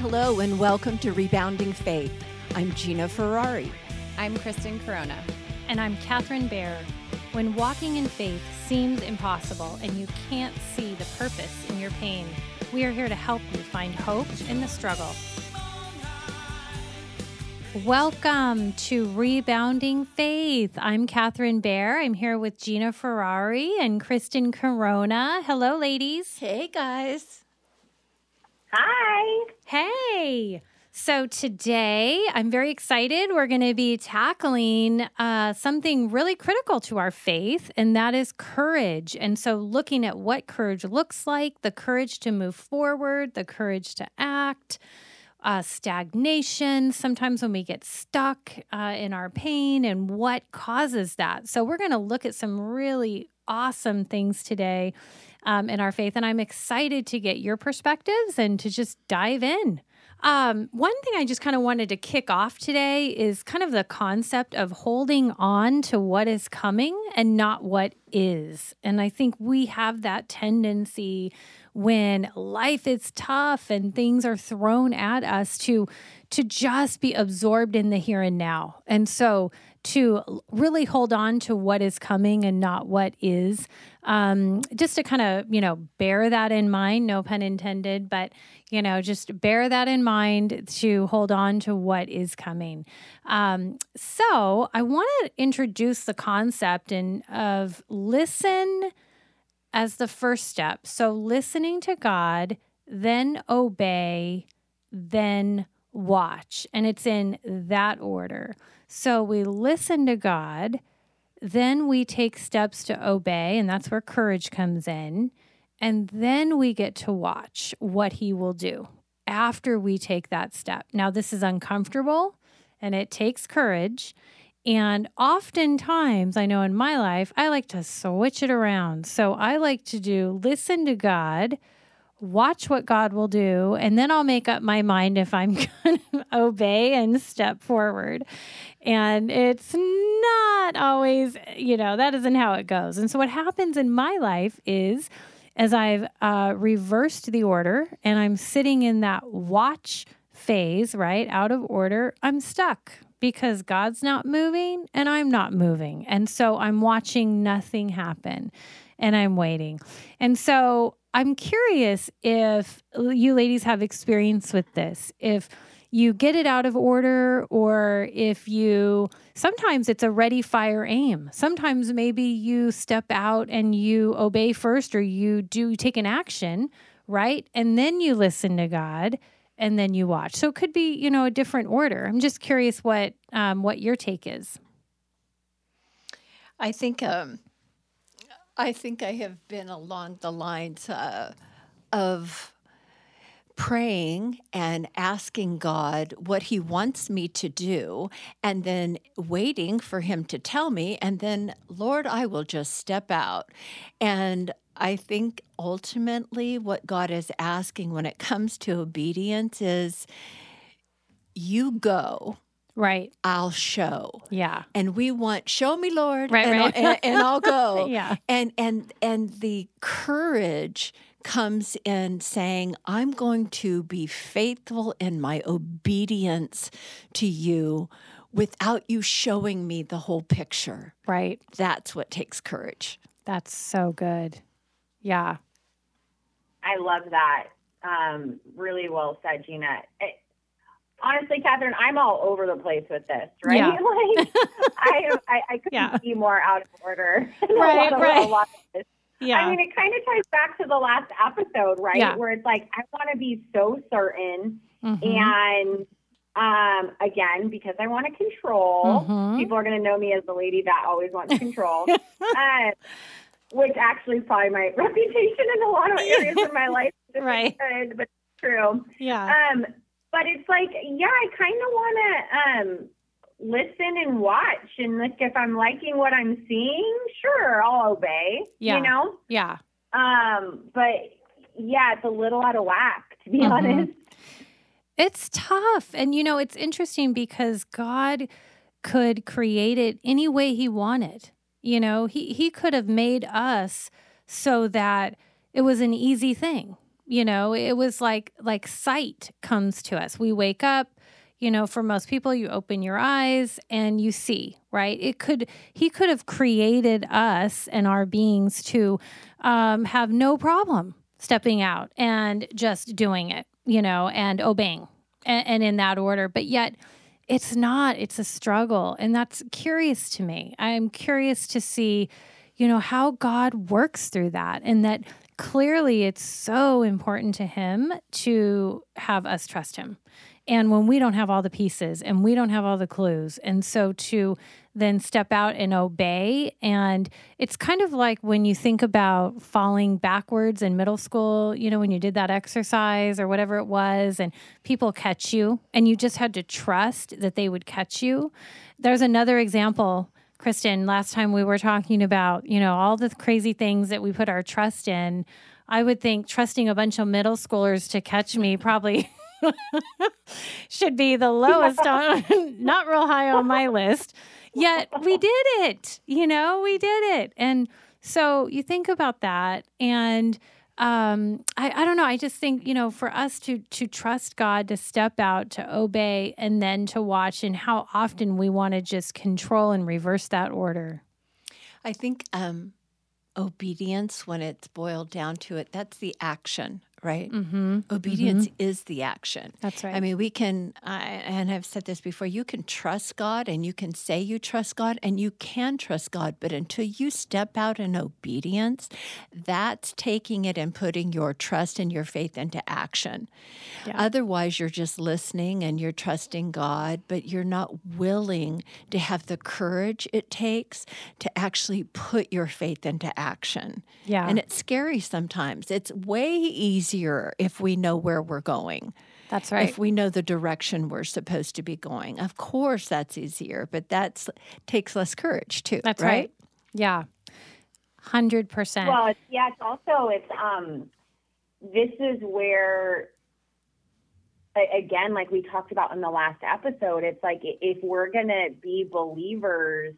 Hello, and welcome to Rebounding Faith. I'm Gina Ferrari. I'm Kristen Corona. And I'm Catherine Bear. When walking in faith seems impossible and you can't see the purpose in your pain, we are here to help you find hope in the struggle. Welcome to Rebounding Faith. I'm Catherine Bear. I'm here with Gina Ferrari and Kristen Corona. Hello, ladies. Hey, guys. Hi. Hey. So today I'm very excited. We're going to be tackling uh, something really critical to our faith, and that is courage. And so, looking at what courage looks like, the courage to move forward, the courage to act, uh, stagnation, sometimes when we get stuck uh, in our pain, and what causes that. So, we're going to look at some really awesome things today um, in our faith. And I'm excited to get your perspectives and to just dive in. Um, one thing I just kind of wanted to kick off today is kind of the concept of holding on to what is coming and not what is. And I think we have that tendency when life is tough and things are thrown at us to to just be absorbed in the here and now. And so to really hold on to what is coming and not what is. Um, just to kind of, you know, bear that in mind, no pun intended, but, you know, just bear that in mind to hold on to what is coming. Um, so I want to introduce the concept in, of listen as the first step. So listening to God, then obey, then watch. And it's in that order. So we listen to God, then we take steps to obey, and that's where courage comes in. And then we get to watch what He will do after we take that step. Now, this is uncomfortable and it takes courage. And oftentimes, I know in my life, I like to switch it around. So I like to do listen to God watch what God will do, and then I'll make up my mind if I'm going to obey and step forward. And it's not always, you know, that isn't how it goes. And so, what happens in my life is as I've uh, reversed the order and I'm sitting in that watch phase, right, out of order, I'm stuck because God's not moving and I'm not moving. And so, I'm watching nothing happen and I'm waiting. And so, I'm curious if you ladies have experience with this. If you get it out of order, or if you sometimes it's a ready, fire, aim. Sometimes maybe you step out and you obey first, or you do take an action, right? And then you listen to God and then you watch. So it could be, you know, a different order. I'm just curious what um, what your take is. I think um, I think I have been along the lines uh, of praying and asking God what He wants me to do, and then waiting for Him to tell me, and then, Lord, I will just step out. And I think ultimately what God is asking when it comes to obedience is you go Right. I'll show. Yeah. And we want show me, Lord. Right, and, right. I'll, and, and I'll go. yeah. And and and the courage comes in saying, I'm going to be faithful in my obedience to you without you showing me the whole picture. Right. That's what takes courage. That's so good. Yeah. I love that. Um, really well said, Gina. It, honestly, Catherine, I'm all over the place with this, right? Yeah. like, I, I, I couldn't Yeah. be more out of order. Right, lot of- right. A lot of this. Yeah. I mean, it kind of ties back to the last episode, right? Yeah. Where it's like, I want to be so certain. Mhm. And um, again, because I want to control, Mhm. people are going to know me as the lady that always wants control. uh, which actually is probably my reputation in a lot of areas of my life. Right. Good, but it's true. yeah. Um, but it's like, yeah, I kind of want to um, listen and watch. And like, if I'm liking what I'm seeing, sure, I'll obey. Yeah. You know. yeah. Um, but yeah, it's a little out of whack, to be Mhm. honest. It's tough. And you know, it's interesting because God could create it any way he wanted. You know, he he could have made us so that it was an easy thing. You know, it was like like sight comes to us. We wake up, you know, for most people you open your eyes and you see, right? It could he could have created us and our beings to um, have no problem stepping out and just doing it, you know, and obeying and, and in that order. But yet it's not, it's a struggle. And that's curious to me. I'm curious to see, you know, how God works through that and that clearly it's so important to him to have us trust him. And when we don't have all the pieces and we don't have all the clues, and so to then step out and obey. And it's kind of like when you think about falling backwards in middle school, you know, when you did that exercise or whatever it was, and people catch you, and you just had to trust that they would catch you. There's another example. Kristen, last time we were talking about, you know, all the crazy things that we put our trust in. I would think trusting a bunch of middle schoolers to catch me probably should be the lowest on, not real high on my list. Yet we did it, you know, we did it. And so you think about that and um, I, I don't know. I just think, you know, for us to to trust God, to step out, to obey, and then to watch, and how often we want to just control and reverse that order. I think um, obedience, when it's boiled down to it, that's the action, right? Mm-hmm. Obedience mm-hmm. is the action. That's right. I mean, we can, I, and I've said this before, you can trust God and you can say you trust God and you can trust God, but until you step out in obedience, that's taking it and putting your trust and your faith into action. Yeah. Otherwise, you're just listening and you're trusting God, but you're not willing to have the courage it takes to actually put your faith into action. Yeah. And it's scary sometimes. It's way easier easier if we know where we're going. That's right. If we know the direction we're supposed to be going. Of course that's easier, but that takes less courage too. That's right. right. Yeah. 100%. Well, yeah, it's also it's um this is where again like we talked about in the last episode, it's like if we're going to be believers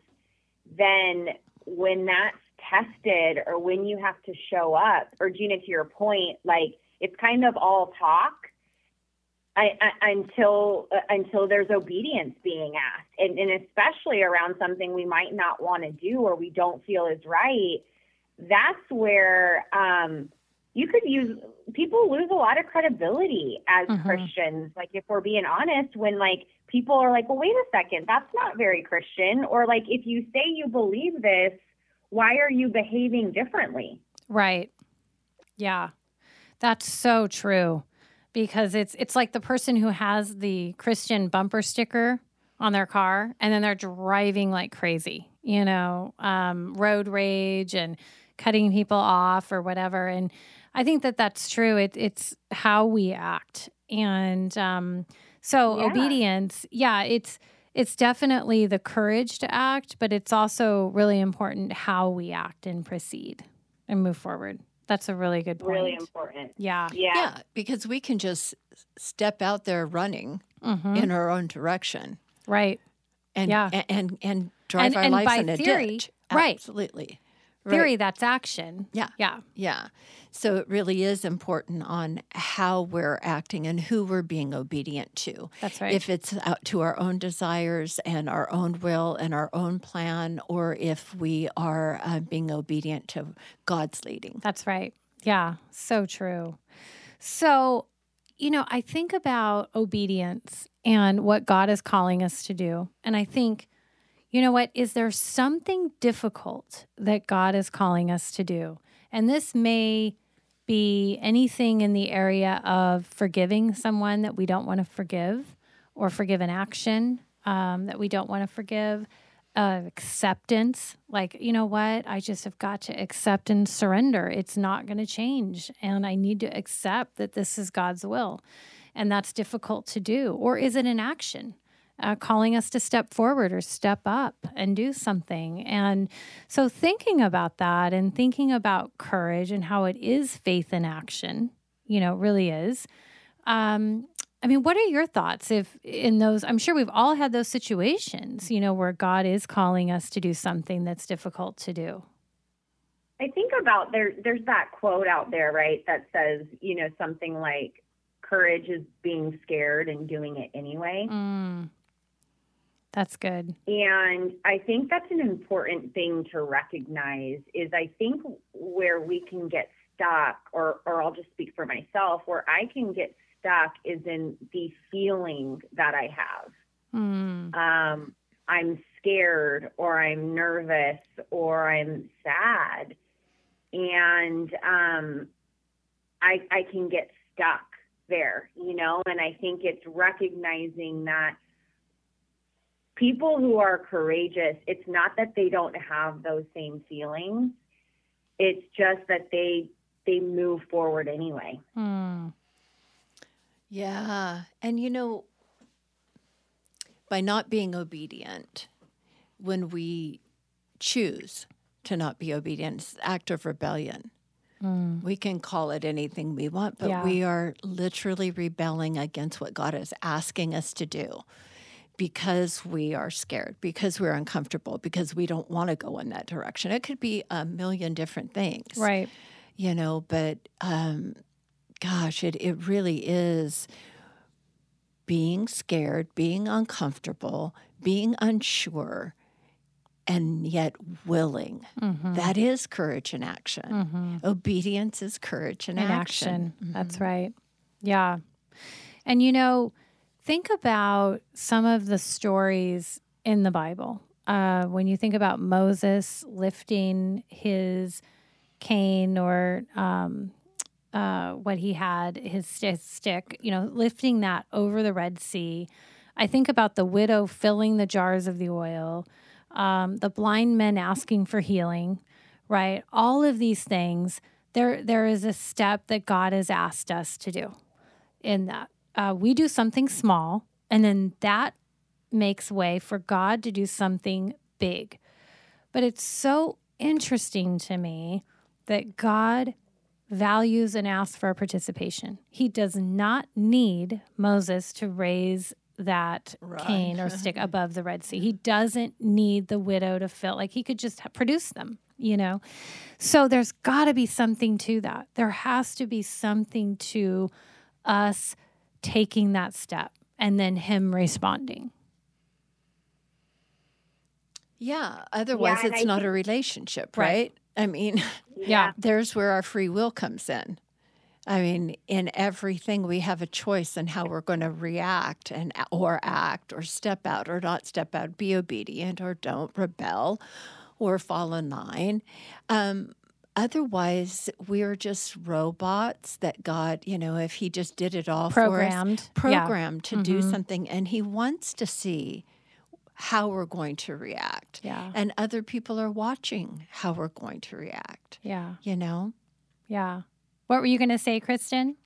then when that's tested or when you have to show up or Gina to your point like it's kind of all talk I, I, until uh, until there's obedience being asked, and, and especially around something we might not want to do or we don't feel is right. That's where um, you could use people lose a lot of credibility as mm-hmm. Christians. Like if we're being honest, when like people are like, "Well, wait a second, that's not very Christian," or like if you say you believe this, why are you behaving differently? Right. Yeah. That's so true because it's it's like the person who has the Christian bumper sticker on their car and then they're driving like crazy, you know, um, road rage and cutting people off or whatever. And I think that that's true. It, it's how we act. And um, so yeah. obedience, yeah, it's it's definitely the courage to act, but it's also really important how we act and proceed and move forward. That's a really good point. Really important. Yeah. Yeah. Yeah, because we can just step out there running mm-hmm. in our own direction. Right. And yeah. and and, and drive and, our and life in a theory, ditch. Right. Absolutely. Theory, right. that's action. Yeah. Yeah. Yeah. So it really is important on how we're acting and who we're being obedient to. That's right. If it's out to our own desires and our own will and our own plan, or if we are uh, being obedient to God's leading. That's right. Yeah. So true. So, you know, I think about obedience and what God is calling us to do. And I think, you know what? Is there something difficult that God is calling us to do? And this may be anything in the area of forgiving someone that we don't want to forgive, or forgive an action um, that we don't want to forgive, uh, acceptance. Like, you know what? I just have got to accept and surrender. It's not going to change. And I need to accept that this is God's will. And that's difficult to do. Or is it an action? Uh, calling us to step forward or step up and do something. And so, thinking about that and thinking about courage and how it is faith in action, you know, really is. Um, I mean, what are your thoughts if in those? I'm sure we've all had those situations, you know, where God is calling us to do something that's difficult to do. I think about there there's that quote out there, right, that says, you know, something like courage is being scared and doing it anyway. Mm. That's good. And I think that's an important thing to recognize is I think where we can get stuck or or I'll just speak for myself, where I can get stuck is in the feeling that I have. Mm. Um, I'm scared or I'm nervous or I'm sad. And um, I, I can get stuck there, you know, and I think it's recognizing that people who are courageous, it's not that they don't have those same feelings. It's just that they they move forward anyway. Mm. Yeah. And you know, by not being obedient, when we choose to not be obedient, it's an act of rebellion. Mm. We can call it anything we want, but Yeah. we are literally rebelling against what God is asking us to do because we are scared, because we're uncomfortable, because we don't want to go in that direction. It could be a million different things Right. you know but um gosh it, it really is being scared being uncomfortable being unsure and yet willing Mm-hmm. That is courage in action Mm-hmm. obedience is courage in, in action, action. That's right. Yeah. And you know, think about some of the stories in the Bible. Uh, when you think about Moses lifting his cane or um, uh, what he had, his st- stick, you know, lifting that over the Red Sea. I think about the widow filling the jars of the oil, um, the blind men asking for healing, right? All of these things, there there is a step that God has asked us to do in that. Uh, we do something small, and then that makes way for God to do something big. But it's so interesting to me that God values and asks for our participation. He does not need Moses to raise that cane or stick above the Red Sea. He doesn't need the widow to fill, like, he could just produce them, you know? So there's got to be something to that. There has to be something to us taking that step and then him responding. yeah otherwise and it's I not think- a relationship Right. right i mean Yeah. there's where our free will comes in. I mean, in everything we have a choice in how we're going to react and or act or step out or not step out, be obedient or don't rebel or fall in line. Um, otherwise, we're just robots that God, you know, if He just did it all Programmed. for us, Yeah. programmed to do Mhm. something, and He wants to see how we're going to react. Yeah. And other people are watching how we're going to react Yeah. you know Yeah. What were you going to say, Kristen?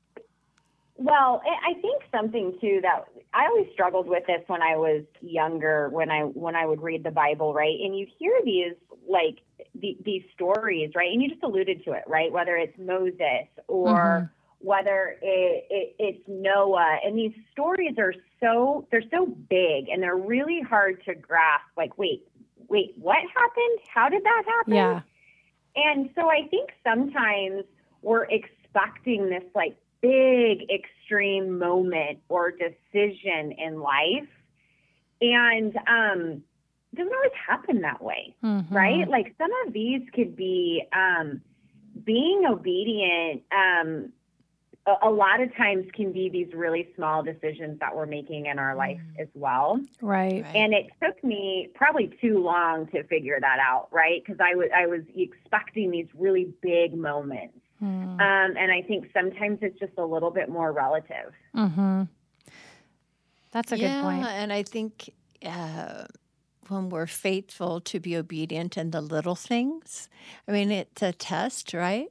Well, I I think something too that I always struggled with this when I was younger, when I when I would read the Bible, right? And you hear these like the, these stories, right? And you just alluded to it, right? Whether it's Moses or whether it, it, it's Noah, and these stories are so they're so big and they're really hard to grasp. Like, wait, wait, what happened? How did that happen? Yeah. And so I think sometimes we're expecting this like big extreme moment or decision in life. And um doesn't always happen that way, Mhm. right? Like some of these could be um being obedient um a, a lot of times can be these really small decisions that we're making in our life as well. Right. Right. And it took me probably too long to figure that out, right? Because I was I was expecting these really big moments, Mm. um, and I think sometimes it's just a little bit more relative. Mm-hmm. That's a yeah, good point. and I think uh, when we're faithful to be obedient in the little things, I mean, it's a test, right?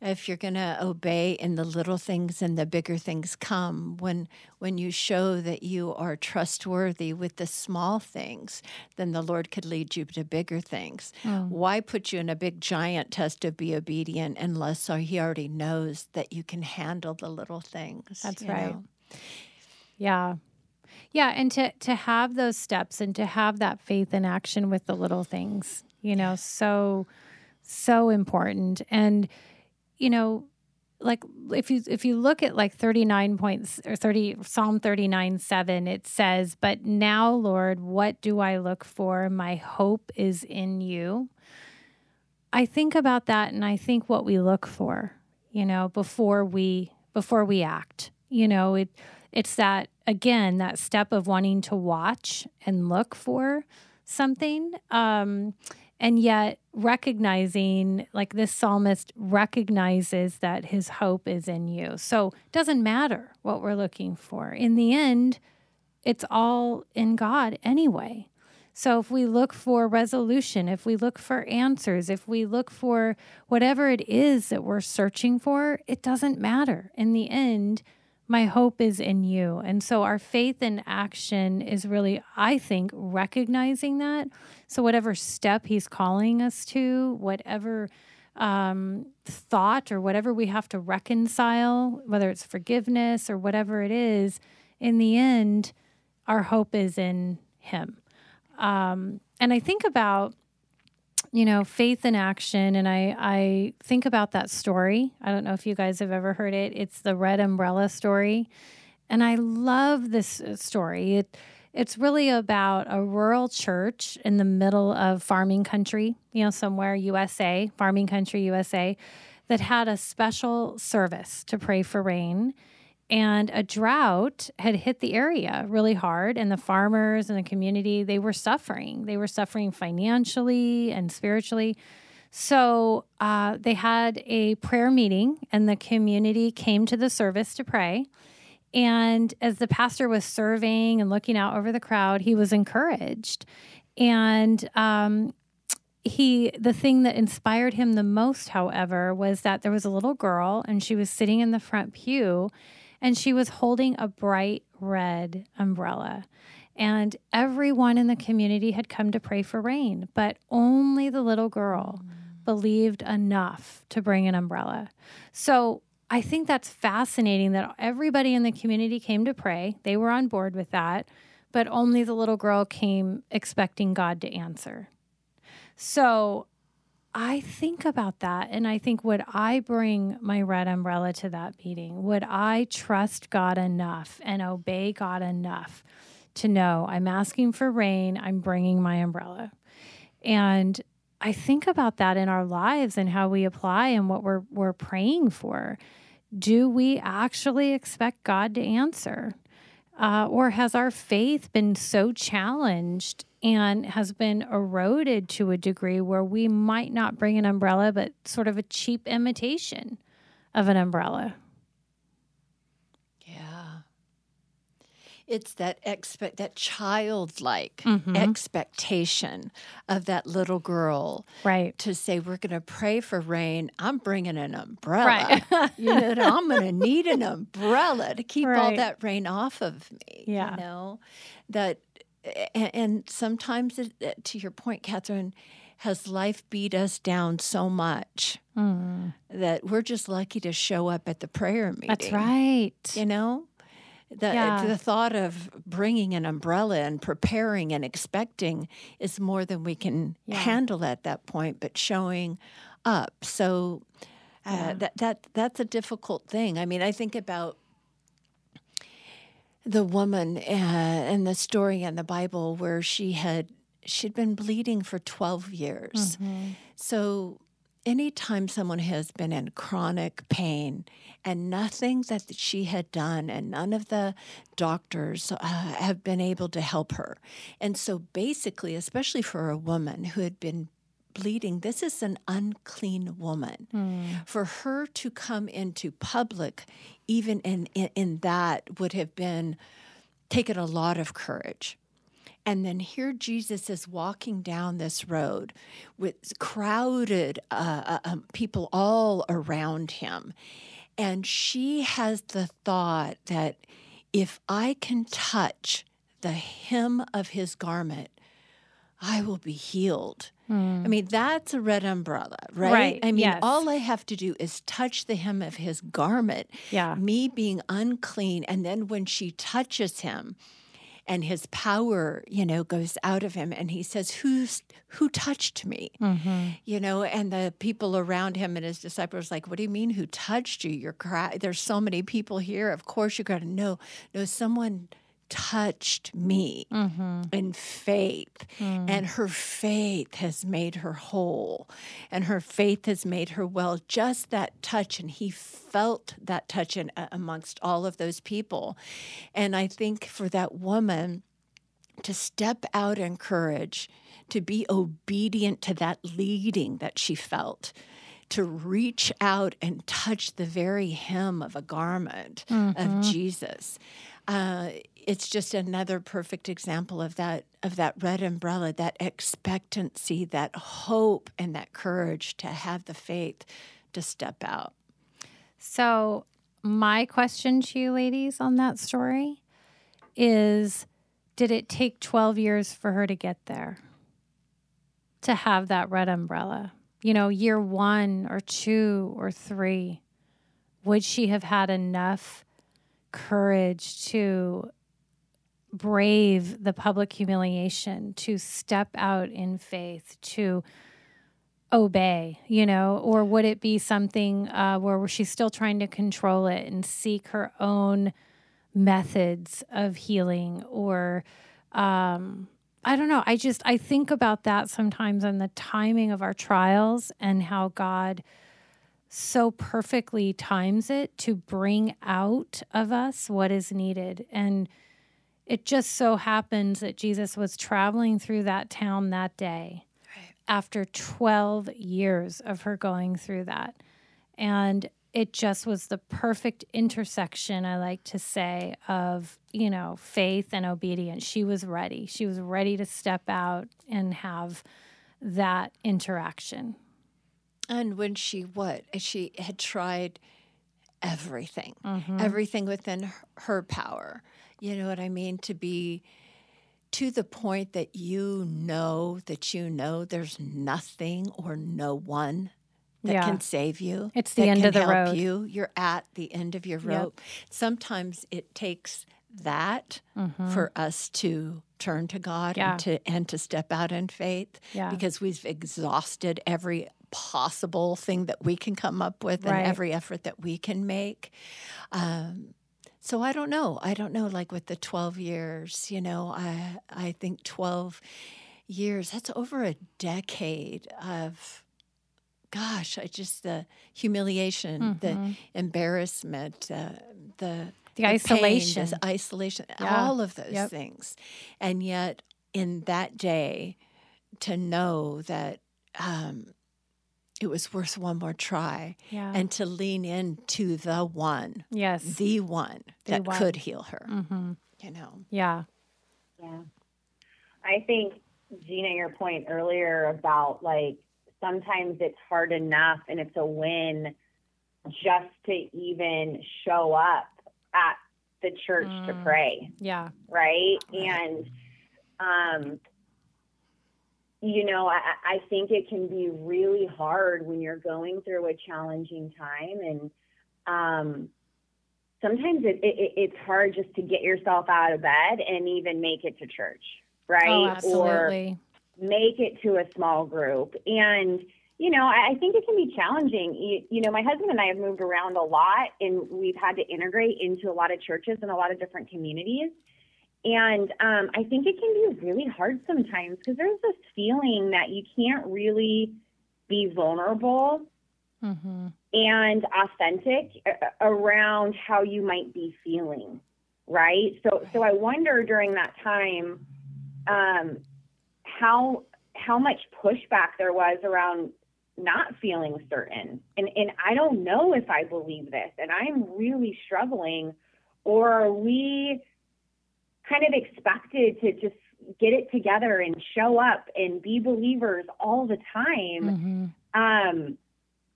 If you're going to obey in the little things and the bigger things come, when when you show that you are trustworthy with the small things, then the Lord could lead you to bigger things. Mm. Why put you in a big giant test to be obedient unless He already knows that you can handle the little things? That's right. know? Yeah. Yeah, and to to have those steps and to have that faith in action with the little things, you know, so So important. And, you know, like if you if you look at like 39 points or 30 Psalm 39 7 it says but now Lord what do I look for? My hope is in you. I think about that and I think what we look for you know before we before we act. You know it it's that again that step of wanting to watch and look for something um and yet recognizing like this psalmist recognizes that his hope is in you. So it doesn't matter what we're looking for. In the end it's all in god anyway. So if we look for resolution if we look for answers if we look for whatever it is that we're searching for it doesn't matter. In the end my hope is in you. And so our faith in action is really, I think, recognizing that. So, whatever step he's calling us to, whatever um, thought or whatever we have to reconcile, whether it's forgiveness or whatever it is, in the end, our hope is in him. Um, and I think about you know, faith in action. And I, I think about that story. I don't know if you guys have ever heard it. It's the red umbrella story. And I love this uh, story. It, it's really about a rural church in the middle of farming country, you know, somewhere USA, farming country USA, that had a special service to pray for rain and a drought had hit the area really hard and the farmers and the community they were suffering. They were suffering financially and spiritually. So uh, they had a prayer meeting and the community came to the service to pray. And as the pastor was serving and looking out over the crowd he was encouraged. And um, he the thing that inspired him the most however was that there was a little girl and she was sitting in the front pew and she was holding a bright red umbrella. And everyone in the community had come to pray for rain, but only the little girl mm. believed enough to bring an umbrella. So I think that's fascinating that everybody in the community came to pray. They were on board with that, but only the little girl came expecting God to answer. So I think about that and I think, would I bring my red umbrella to that meeting? Would I trust God enough and obey God enough to know I'm asking for rain, I'm bringing my umbrella? And I think about that in our lives and how we apply and what we're, we're praying for. Do we actually expect God to answer? Uh, or has our faith been so challenged and has been eroded to a degree where we might not bring an umbrella, but sort of a cheap imitation of an umbrella. Yeah. It's that expect that childlike mm-hmm. expectation of that little girl, right? To say we're going to pray for rain. I'm bringing an umbrella. Right. you know, I'm going to need an umbrella to keep right. all that rain off of me. Yeah. You know, that and, and sometimes, it, uh, to your point, Catherine, has life beat us down so much mm. that we're just lucky to show up at the prayer meeting. That's right. You know, the yeah. the thought of bringing an umbrella and preparing and expecting is more than we can yeah. handle at that point. But showing up, so uh, yeah. that that that's a difficult thing. I mean, I think about the woman uh, in the story in the Bible where she had she'd been bleeding for 12 years. Mm-hmm. So anytime someone has been in chronic pain and nothing that she had done and none of the doctors uh, have been able to help her. And so basically, especially for a woman who had been bleeding, this is an unclean woman. Mm. For her to come into public, even in, in, in that, would have been taken a lot of courage. And then here Jesus is walking down this road with crowded uh, uh, um, people all around him. And she has the thought that if I can touch the hem of his garment, I will be healed. Mm. I mean, that's a red umbrella, right? Right. I mean, yes. all I have to do is touch the hem of his garment. Yeah. Me being unclean. And then when she touches him, and his power, you know, goes out of him and he says, Who's who touched me? Mm-hmm. You know, and the people around him and his disciples like, What do you mean who touched you? You're cry there's so many people here. Of course you gotta know. No, someone touched me Mm-hmm. in faith. Mm. And her faith has made her whole. And her faith has made her well. Just that touch. And he felt that touch in, uh, amongst all of those people. And I think for that woman to step out in courage, to be obedient to that leading that she felt. To reach out and touch the very hem of a garment of Jesus, uh, it's just another perfect example of that of that red umbrella, that expectancy, that hope, and that courage to have the faith to step out. So, my question to you ladies on that story is Did it take 12 years for her to get there? To have that red umbrella? You know, year one or two or three, would she have had enough courage to brave the public humiliation, to step out in faith, to obey, you know, or would it be something uh, where she's still trying to control it and seek her own methods of healing or um, I don't know. I just I think about that sometimes and the timing of our trials and how God so perfectly times it to bring out of us what is needed and it just so happens that Jesus was traveling through that town that day after 12 years of her going through that. And it just was the perfect intersection, I like to say, of, you know, faith and obedience. She was ready. She was ready to step out and have that interaction. And when she what? She had tried everything, Mm-hmm. everything within her power. You know what I mean? To be to the point that you know that you know there's nothing or no one that Yeah. can save you. It's the end of the road. You, you're at the end of your Yep. rope. Sometimes it takes that for us to turn to God Mm-hmm. Yeah. and to and to step out in faith Yeah. because we've exhausted every possible thing that we can come up with Right. and every effort that we can make. Um, so I don't know. I don't know. Like with the twelve years, you know, I I think twelve years. That's over a decade of. Gosh, I just the humiliation, the embarrassment, uh, the Mm-hmm. The pain, isolation. isolation, Yeah. all of those Yep. things, and yet in that day, to know that um, it was worth one more try, Yeah. and to lean into the one, yes. the one The that one. could heal her. hmm You know, Yeah. Yeah. I think, Gina, your point earlier about like sometimes it's hard enough and it's a win just to even show up at the church to Mm. pray, Yeah. right? Right. And, um, you know, I, I think it can be really hard when you're going through a challenging time. And um, sometimes it, it, it's hard just to get yourself out of bed and even make it to church, right? Oh, Or make it to a small group. And, you know, I, I think it can be challenging. You, you know, my husband and I have moved around a lot and we've had to integrate into a lot of churches and a lot of different communities. And um, I think it can be really hard sometimes because there's this feeling that you can't really be vulnerable hmm and authentic around how you might be feeling right? So so i wonder during that time um how how much pushback there was around not feeling certain. And and i don't know if i believe this and i'm really struggling or are we kind of expected to just get it together and show up and be believers all the time hmm um,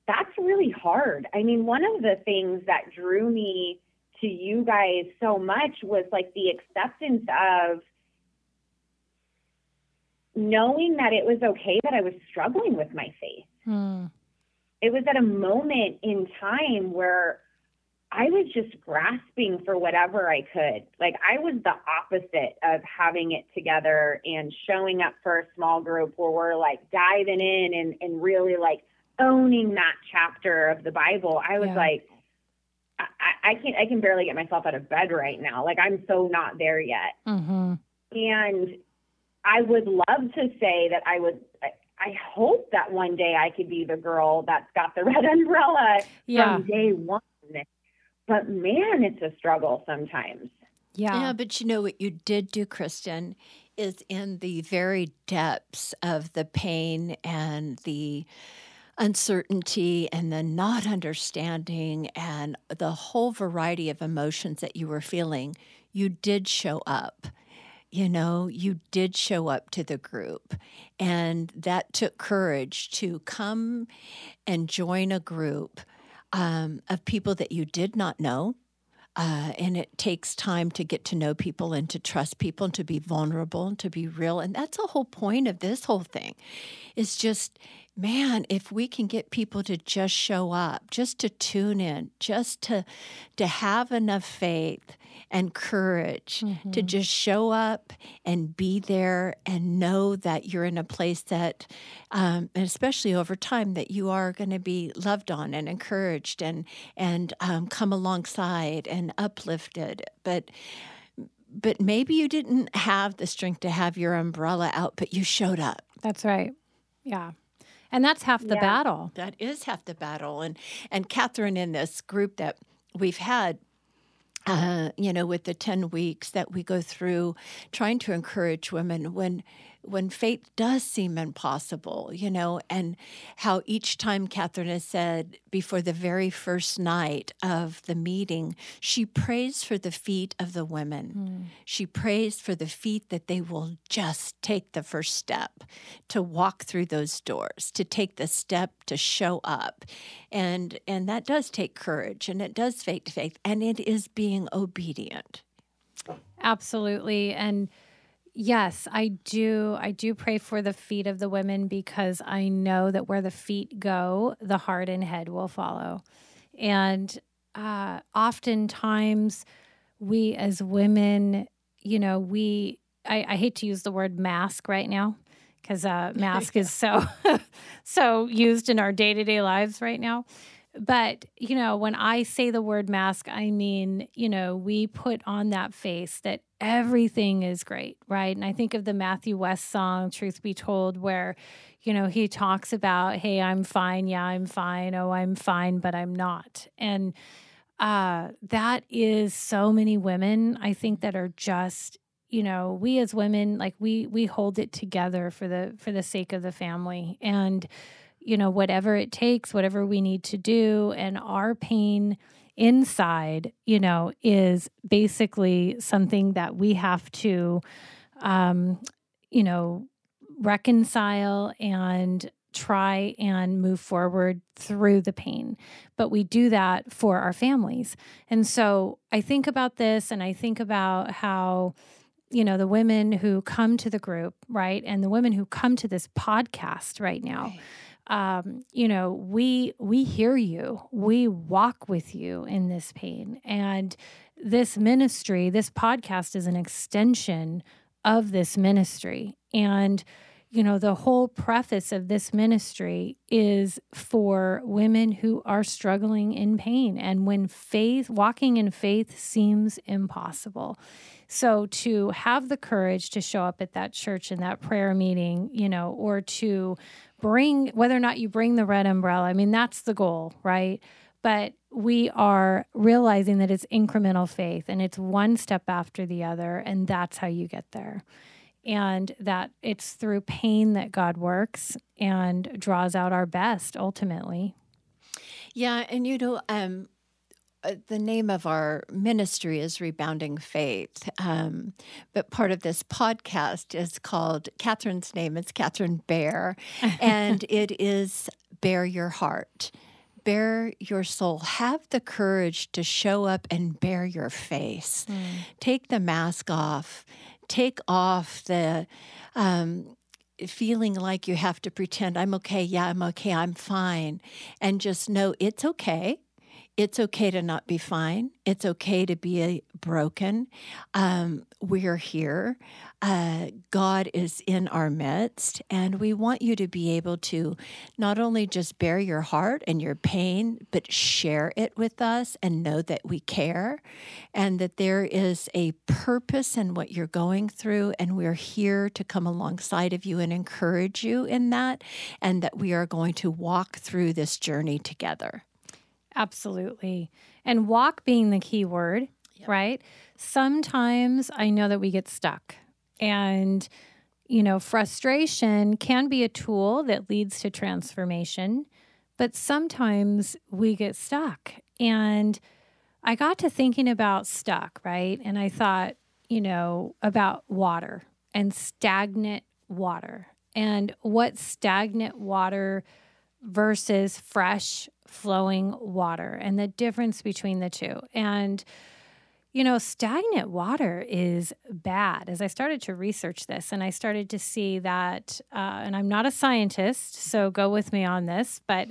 that's really hard. I mean, one of the things that drew me to you guys so much was like the acceptance of knowing that it was okay that I was struggling with my faith. Mm. It was at a moment in time where I was just grasping for whatever I could. Like I was the opposite of having it together and showing up for a small group where we're like diving in and, and really like owning that chapter of the Bible. I was yeah. like, I, I can't, I can barely get myself out of bed right now. Like I'm so not there yet. Mm-hmm. And I would love to say that I would, I hope that one day I could be the girl that's got the red umbrella yeah. from day one. But man, it's a struggle sometimes. Yeah. Yeah, but you know what you did do, Kristen, is in the very depths of the pain and the uncertainty and the not understanding and the whole variety of emotions that you were feeling, you did show up. You know, you did show up to the group, and that took courage to come and join a group um, of people that you did not know. Uh, and it takes time to get to know people and to trust people and to be vulnerable and to be real. And that's the whole point of this whole thing is just man, if we can get people to just show up, just to tune in, just to to have enough faith and courage mm-hmm. to just show up and be there and know that you're in a place that, um, and especially over time, that you are going to be loved on and encouraged and and um, come alongside and uplifted, but but maybe you didn't have the strength to have your umbrella out, but you showed up. That's right. Yeah. And that's half the yeah. battle. That is half the battle. And and Catherine in this group that we've had uh, you know, with the 10 weeks that we go through trying to encourage women when when faith does seem impossible, you know, and how each time Catherine has said before the very first night of the meeting, she prays for the feet of the women. Mm. She prays for the feet that they will just take the first step to walk through those doors, to take the step to show up. And and that does take courage and it does take faith and it is being obedient. Absolutely. And Yes, I do. I do pray for the feet of the women because I know that where the feet go, the heart and head will follow. And uh, oftentimes, we as women, you know, we, I, I hate to use the word mask right now because uh, mask is so, so used in our day to day lives right now. But, you know, when I say the word mask, I mean, you know, we put on that face that everything is great, right? And I think of the Matthew West song, Truth Be Told, where, you know, he talks about, hey, I'm fine. Yeah, I'm fine. Oh, I'm fine, but I'm not. And uh, that is so many women, I think, that are just you know we as women like we we hold it together for the for the sake of the family and you know whatever it takes whatever we need to do and our pain inside, you know, is basically something that we have to, um, you know, reconcile and try and move forward through the pain. But we do that for our families. And so I think about this and I think about how, you know, the women who come to the group, right? And the women who come to this podcast right now. Right um, you know, we we hear you. We walk with you in this pain. And this ministry, this podcast is an extension of this ministry. And you know, the whole preface of this ministry is for women who are struggling in pain and when faith, walking in faith seems impossible. So to have the courage to show up at that church in that prayer meeting, you know, or to bring whether or not you bring the red umbrella. I mean, that's the goal, right? But we are realizing that it's incremental faith and it's one step after the other, and that's how you get there. And that it's through pain that God works and draws out our best ultimately. Yeah, and you know, um, the name of our ministry is Rebounding Faith, um, but part of this podcast is called Catherine's name is Catherine Bear, and it is Bare Your Heart. Bare your soul. Have the courage to show up and bare your face. Mm. Take the mask off. Take off the um, feeling like you have to pretend I'm okay. Yeah, I'm okay. I'm fine. And just know it's okay it's okay to not be fine. It's okay to be broken. Um, we're here. Uh, God is in our midst, and we want you to be able to not only just bear your heart and your pain, but share it with us and know that we care and that there is a purpose in what you're going through. And we're here to come alongside of you and encourage you in that, and that we are going to walk through this journey together. Absolutely. And walk being the key word, yep. right? Sometimes I know that we get stuck and you know, frustration can be a tool that leads to transformation, but sometimes we get stuck. And I got to thinking about stuck, right? And I thought, you know, about water and stagnant water and what stagnant water versus fresh flowing water and the difference between the two. And, you know, stagnant water is bad. As I started to research this and I started to see that, uh, and I'm not a scientist, so go with me on this, but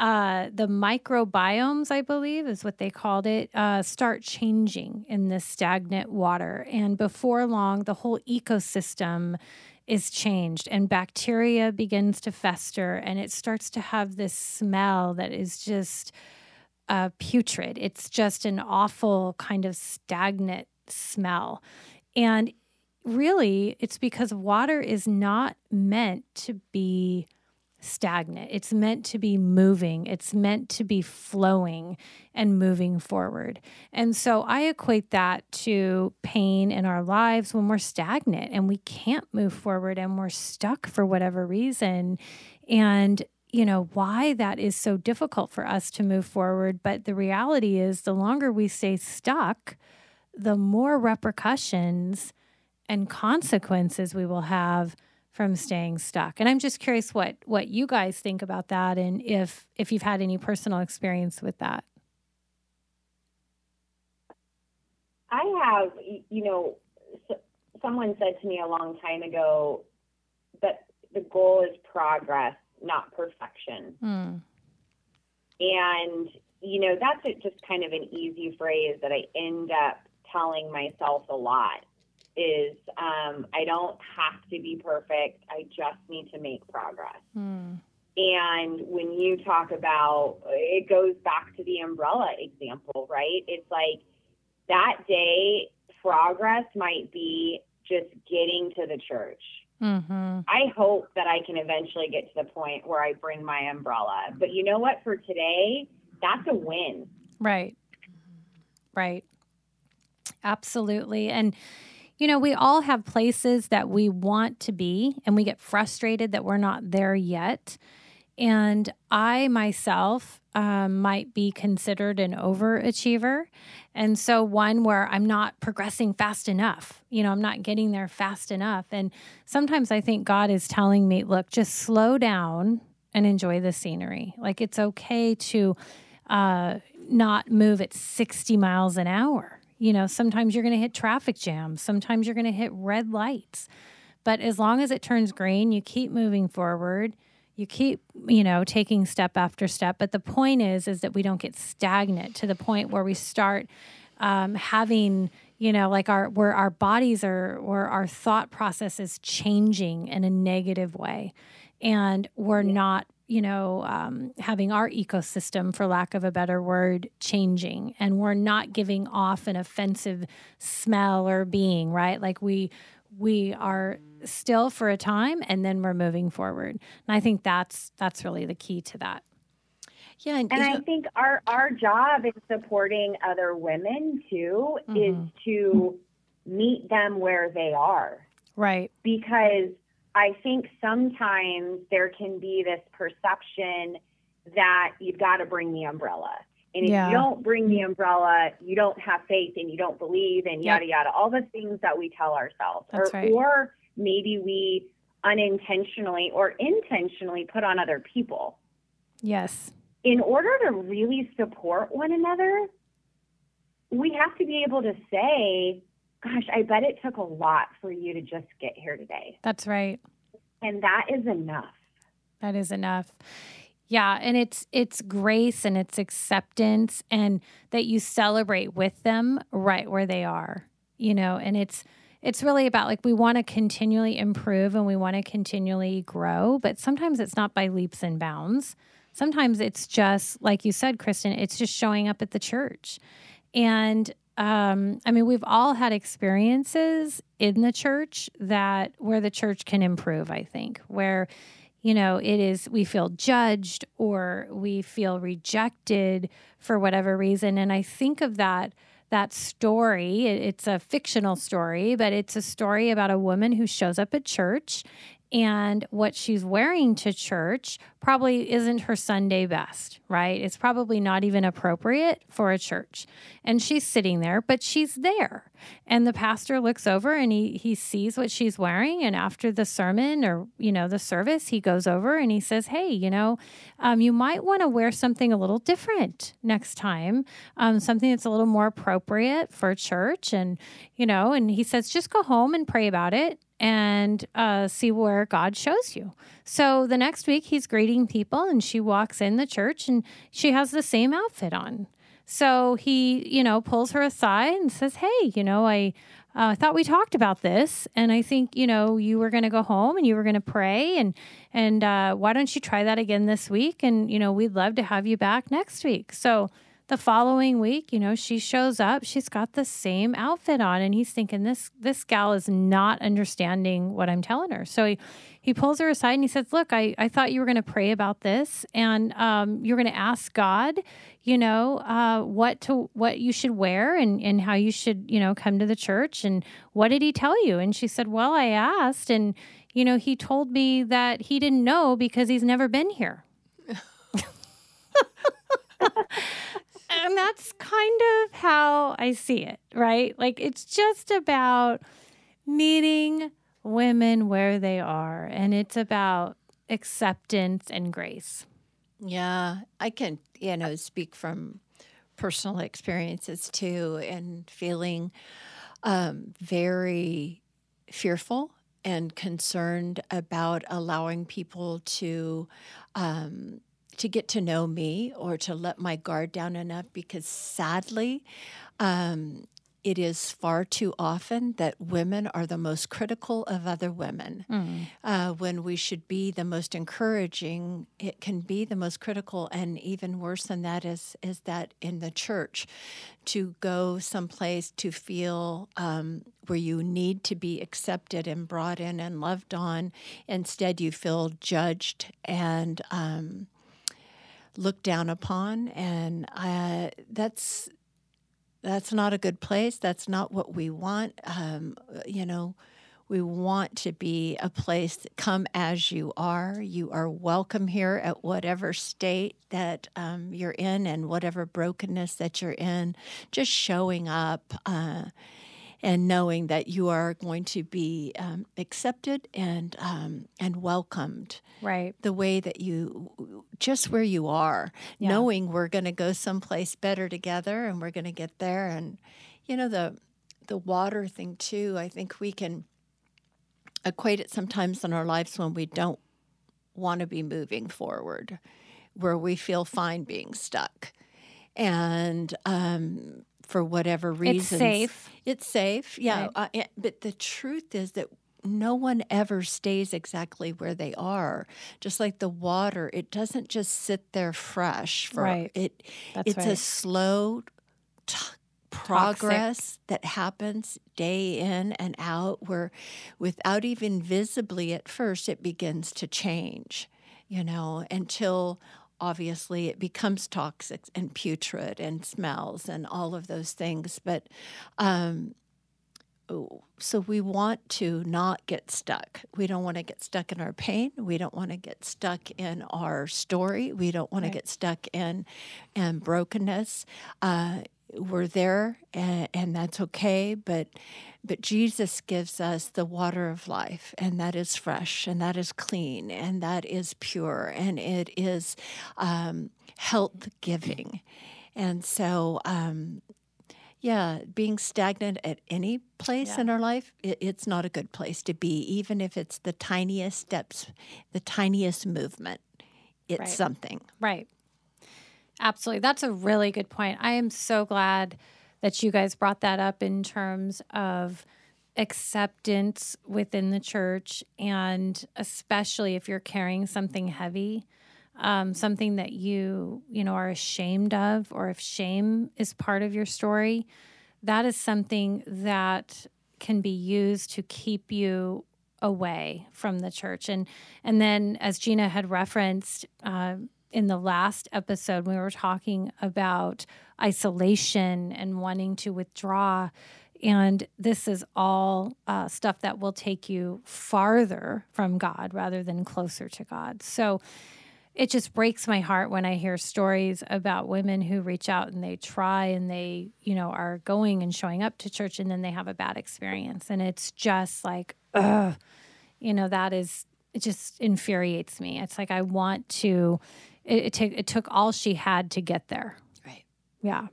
uh, the microbiomes, I believe, is what they called it, uh, start changing in this stagnant water. And before long, the whole ecosystem is changed and bacteria begins to fester and it starts to have this smell that is just uh, putrid. It's just an awful kind of stagnant smell. And really, it's because water is not meant to be stagnant. It's meant to be moving, it's meant to be flowing and moving forward. And so I equate that to pain in our lives when we're stagnant and we can't move forward and we're stuck for whatever reason. And you know, why that is so difficult for us to move forward. But the reality is, the longer we stay stuck, the more repercussions and consequences we will have from staying stuck. And I'm just curious what what you guys think about that and if if you've had any personal experience with that. I have, you know, someone said to me a long time ago that the goal is progress, not perfection. Hmm. And, you know, that's just kind of an easy phrase that I end up telling myself a lot is um, I don't have to be perfect. I just need to make progress. Hmm. And when you talk about it goes back to the umbrella example, right? It's like that day, progress might be just getting to the church. Mm-hmm. I hope that I can eventually get to the point where I bring my umbrella. But you know what? For today, that's a win. Right. Right. Absolutely. And you know, we all have places that we want to be, and we get frustrated that we're not there yet. And I myself um, might be considered an overachiever. And so, one where I'm not progressing fast enough, you know, I'm not getting there fast enough. And sometimes I think God is telling me, look, just slow down and enjoy the scenery. Like it's okay to uh, not move at 60 miles an hour you know, sometimes you're going to hit traffic jams, sometimes you're going to hit red lights. But as long as it turns green, you keep moving forward. You keep, you know, taking step after step. But the point is, is that we don't get stagnant to the point where we start um, having, you know, like our where our bodies are, or our thought process is changing in a negative way, and we're yeah. not you know, um, having our ecosystem, for lack of a better word, changing, and we're not giving off an offensive smell or being right. Like we we are still for a time, and then we're moving forward. And I think that's that's really the key to that. Yeah, and, and I think our our job in supporting other women too mm-hmm. is to meet them where they are. Right. Because I think sometimes there can be this perception that you've got to bring the umbrella. And if yeah. you don't bring the umbrella, you don't have faith and you don't believe and yada yep. yada, all the things that we tell ourselves. Or, right. or maybe we unintentionally or intentionally put on other people. Yes. In order to really support one another, we have to be able to say, gosh, I bet it took a lot for you to just get here today. That's right. And that is enough. That is enough. Yeah, and it's it's grace and it's acceptance and that you celebrate with them right where they are. You know, and it's it's really about like we want to continually improve and we want to continually grow, but sometimes it's not by leaps and bounds. Sometimes it's just like you said, Kristen, it's just showing up at the church. And um, I mean, we've all had experiences in the church that where the church can improve, I think, where you know, it is we feel judged or we feel rejected for whatever reason. And I think of that that story. It's a fictional story, but it's a story about a woman who shows up at church and what she's wearing to church probably isn't her Sunday best, right? It's probably not even appropriate for a church. And she's sitting there, but she's there. And the pastor looks over and he he sees what she's wearing and after the sermon or, you know, the service, he goes over and he says, "Hey, you know, um, you might want to wear something a little different next time, um, something that's a little more appropriate for church." And, you know, and he says, "Just go home and pray about it and uh, see where God shows you. So the next week, he's greeting people, and she walks in the church and she has the same outfit on. So he, you know, pulls her aside and says, Hey, you know, I uh, thought we talked about this, and I think you know you were going to go home and you were going to pray, and and uh, why don't you try that again this week? And you know, we'd love to have you back next week. So the following week, you know, she shows up, she's got the same outfit on and he's thinking this this gal is not understanding what I'm telling her. So he he pulls her aside and he says, "Look, I, I thought you were going to pray about this and um, you're going to ask God, you know, uh, what to what you should wear and and how you should, you know, come to the church and what did he tell you?" And she said, "Well, I asked and you know, he told me that he didn't know because he's never been here." and that's kind of how I see it, right? Like it's just about meeting women where they are, and it's about acceptance and grace. Yeah, I can, you know, speak from personal experiences too, and feeling um, very fearful and concerned about allowing people to um, to get to know me or to let my guard down enough because sadly, um, it is far too often that women are the most critical of other women. Mm. Uh, when we should be the most encouraging, it can be the most critical, and even worse than that is is that in the church, to go someplace to feel um, where you need to be accepted and brought in and loved on, instead you feel judged and. Um, looked down upon, and uh, that's that's not a good place. That's not what we want. Um, you know, we want to be a place come as you are. You are welcome here at whatever state that um, you're in and whatever brokenness that you're in. Just showing up. Uh, and knowing that you are going to be um, accepted and um, and welcomed right. the way that you just where you are yeah. knowing we're going to go someplace better together and we're going to get there. And you know the the water thing too i think we can equate it sometimes in our lives when we don't want to be moving forward where we feel fine being stuck. And um, for whatever reason. It's safe. It's safe, yeah. Right. Uh, but the truth is that no one ever stays exactly where they are. Just like the water, it doesn't just sit there fresh. For, right. It. That's it's right. a slow. T- progress Toxic. that happens day in and out where without even visibly at first it begins to change you know until obviously it becomes toxic and putrid and smells and all of those things. But um, so we want to not get stuck. We don't want to get stuck in our pain. We don't want to get stuck in our story. We don't want right. to get stuck in in brokenness. Uh, we're there, and, and that's okay. But but Jesus gives us the water of life, and that is fresh, and that is clean, and that is pure, and it is um, health giving. And so, um, yeah, being stagnant at any place yeah. in our life, it, it's not a good place to be, even if it's the tiniest steps, the tiniest movement it's Right. something. Right. Absolutely. That's a really good point. I am so glad that you guys brought that up in terms of acceptance within the church and especially if you're carrying something heavy um, something that you you know are ashamed of or if shame is part of your story that is something that can be used to keep you away from the church and and then as gina had referenced uh, in the last episode we were talking about isolation and wanting to withdraw and this is all uh, stuff that will take you farther from god rather than closer to god so it just breaks my heart when I hear stories about women who reach out and they try and they, you know, are going and showing up to church and then they have a bad experience. And it's just like, ugh, you know, that is, it just infuriates me. It's like, I want to, it, it, took it took all she had to get there. Right. Yeah.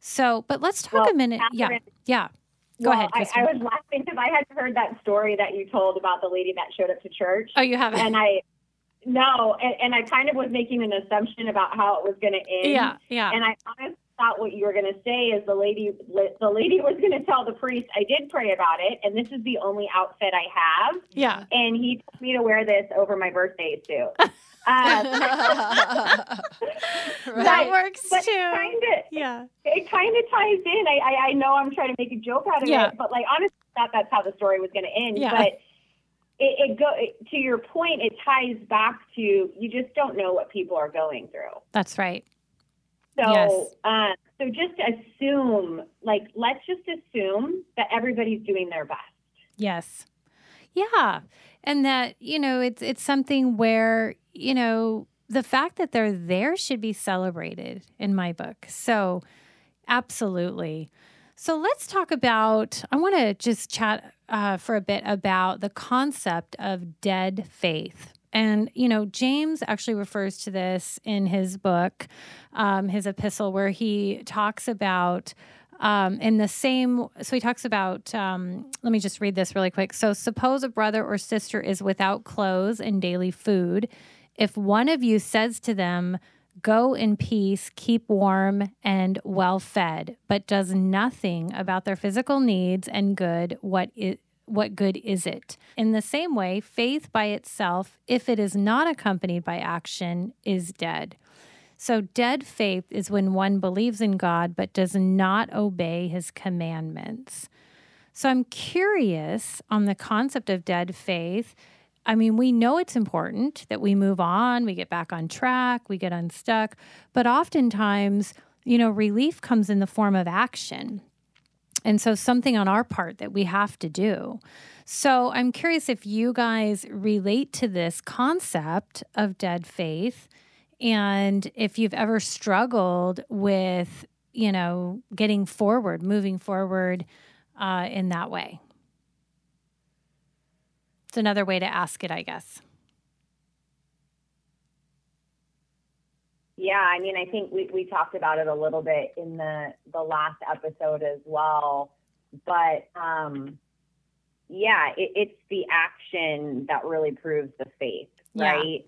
So, but let's talk Well, a minute. Yeah. Catherine- Yeah. Go well, ahead. I, I was laughing because I had heard that story that you told about the lady that showed up to church. oh, you haven't? and I no, and, and I kind of was making an assumption about how it was going to end. yeah. Yeah. And I honestly thought what you were going to say is the lady the lady was going to tell the priest I did pray about it, and this is the only outfit I have, yeah. and he told me to wear this over my birthday suit. Um, That right. works but too. kind of Yeah. it kind of ties in. I, I I know I'm trying to make a joke out of Yeah. it, but like honestly, I thought that's how the story was going to end. Yeah. But it, it go it, to your point. It ties back to you just don't know what people are going through. That's right. So, Yes. uh, so just assume, like, let's just assume that everybody's doing their best. Yes. Yeah. And that, you know, it's it's something where, you know, the fact that they're there should be celebrated in my book. So, absolutely. So, let's talk about I want to just chat uh, for a bit about the concept of dead faith. And, you know, James actually refers to this in his book, um, his epistle, where he talks about um, in the same, so he talks about, um, let me just read this really quick. So, suppose a brother or sister is without clothes and daily food. If one of you says to them, Go in peace, keep warm and well fed, but does nothing about their physical needs and good, what is what good is it? In the same way, faith by itself, if it is not accompanied by action, is dead. So, dead faith is when one believes in God but does not obey his commandments. So, I'm curious on the concept of dead faith. I mean, we know it's important that we move on, we get back on track, we get unstuck, but oftentimes, you know, relief comes in the form of action. And so, something on our part that we have to do. So, I'm curious if you guys relate to this concept of dead faith and if you've ever struggled with, you know, getting forward, moving forward uh, in that way. It's another way to ask it, I guess. Yeah, I mean, I think we, we talked about it a little bit in the, the last episode as well. But um, yeah, it, it's the action that really proves the faith, Yeah. right?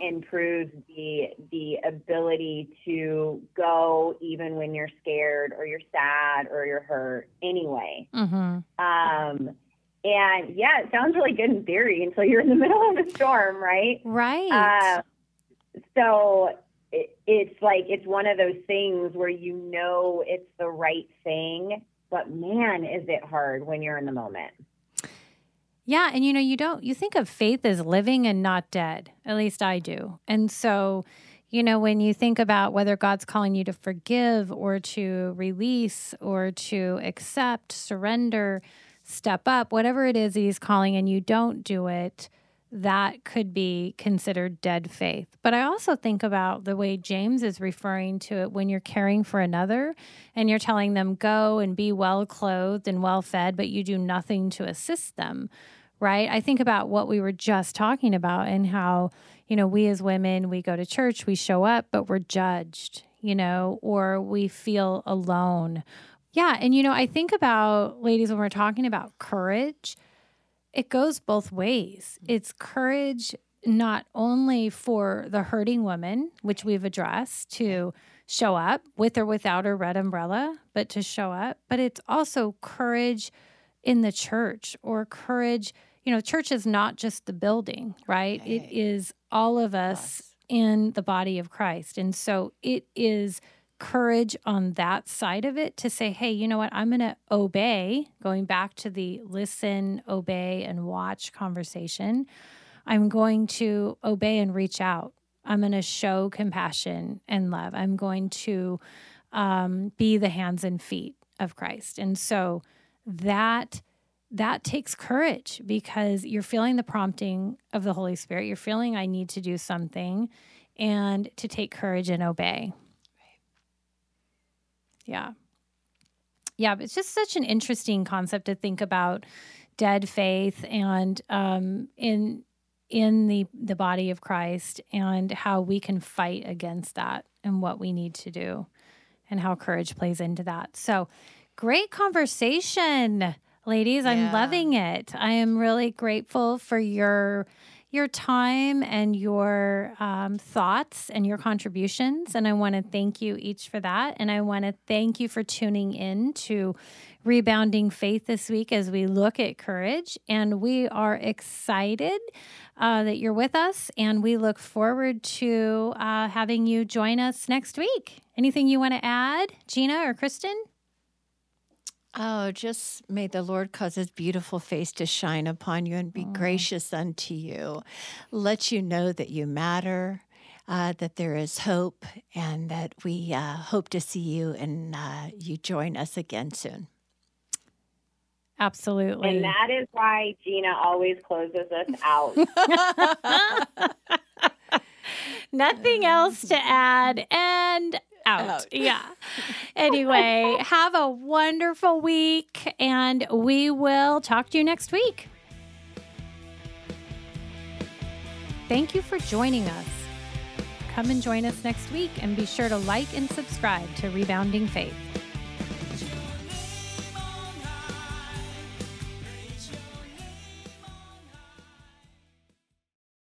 And proves the the ability to go even when you're scared or you're sad or you're hurt anyway. Mm-hmm. Um, and yeah, it sounds really good in theory until you're in the middle of a storm, right? Right. Uh, so it, it's like it's one of those things where you know it's the right thing, but man, is it hard when you're in the moment. Yeah, and you know, you don't you think of faith as living and not dead. At least I do. And so, you know, when you think about whether God's calling you to forgive or to release or to accept, surrender, step up, whatever it is he's calling and you don't do it, that could be considered dead faith. But I also think about the way James is referring to it when you're caring for another and you're telling them go and be well clothed and well fed, but you do nothing to assist them right? I think about what we were just talking about and how, you know, we as women, we go to church, we show up, but we're judged, you know, or we feel alone. Yeah. And, you know, I think about, ladies, when we're talking about courage, it goes both ways. Mm. It's courage not only for the hurting woman, which we've addressed, to show up with or without her red umbrella, but to show up, but it's also courage in the church or courage. You know, church is not just the building, right? It is all of us in the body of Christ. And so it is courage on that side of it to say, hey, you know what? I'm going to obey, going back to the listen, obey, and watch conversation. I'm going to obey and reach out. I'm going to show compassion and love. I'm going to um, be the hands and feet of Christ. And so that that takes courage because you're feeling the prompting of the Holy Spirit. You're feeling I need to do something and to take courage and obey. Yeah. Yeah, it's just such an interesting concept to think about dead faith and um, in in the the body of Christ and how we can fight against that and what we need to do and how courage plays into that. So, great conversation, ladies. I'm loving it. I am really grateful for your your time and your um, thoughts and your contributions. And I want to thank you each for that. And I want to thank you for tuning in to Rebounding Faith this week as we look at courage. And we are excited uh, that you're with us. And we look forward to uh, having you join us next week. Anything you want to add, Gina or Kristen? Oh, just may the Lord cause his beautiful face to shine upon you and be gracious unto you. Let you know that you matter, uh, that there is hope, and that we uh, hope to see you and uh, you join us again soon. Absolutely. And that is why Gina always closes us out. Nothing else to add and out. Out. Yeah. Anyway, have a wonderful week and we will talk to you next week. Thank you for joining us. Come and join us next week and be sure to like and subscribe to Rebounding Faith.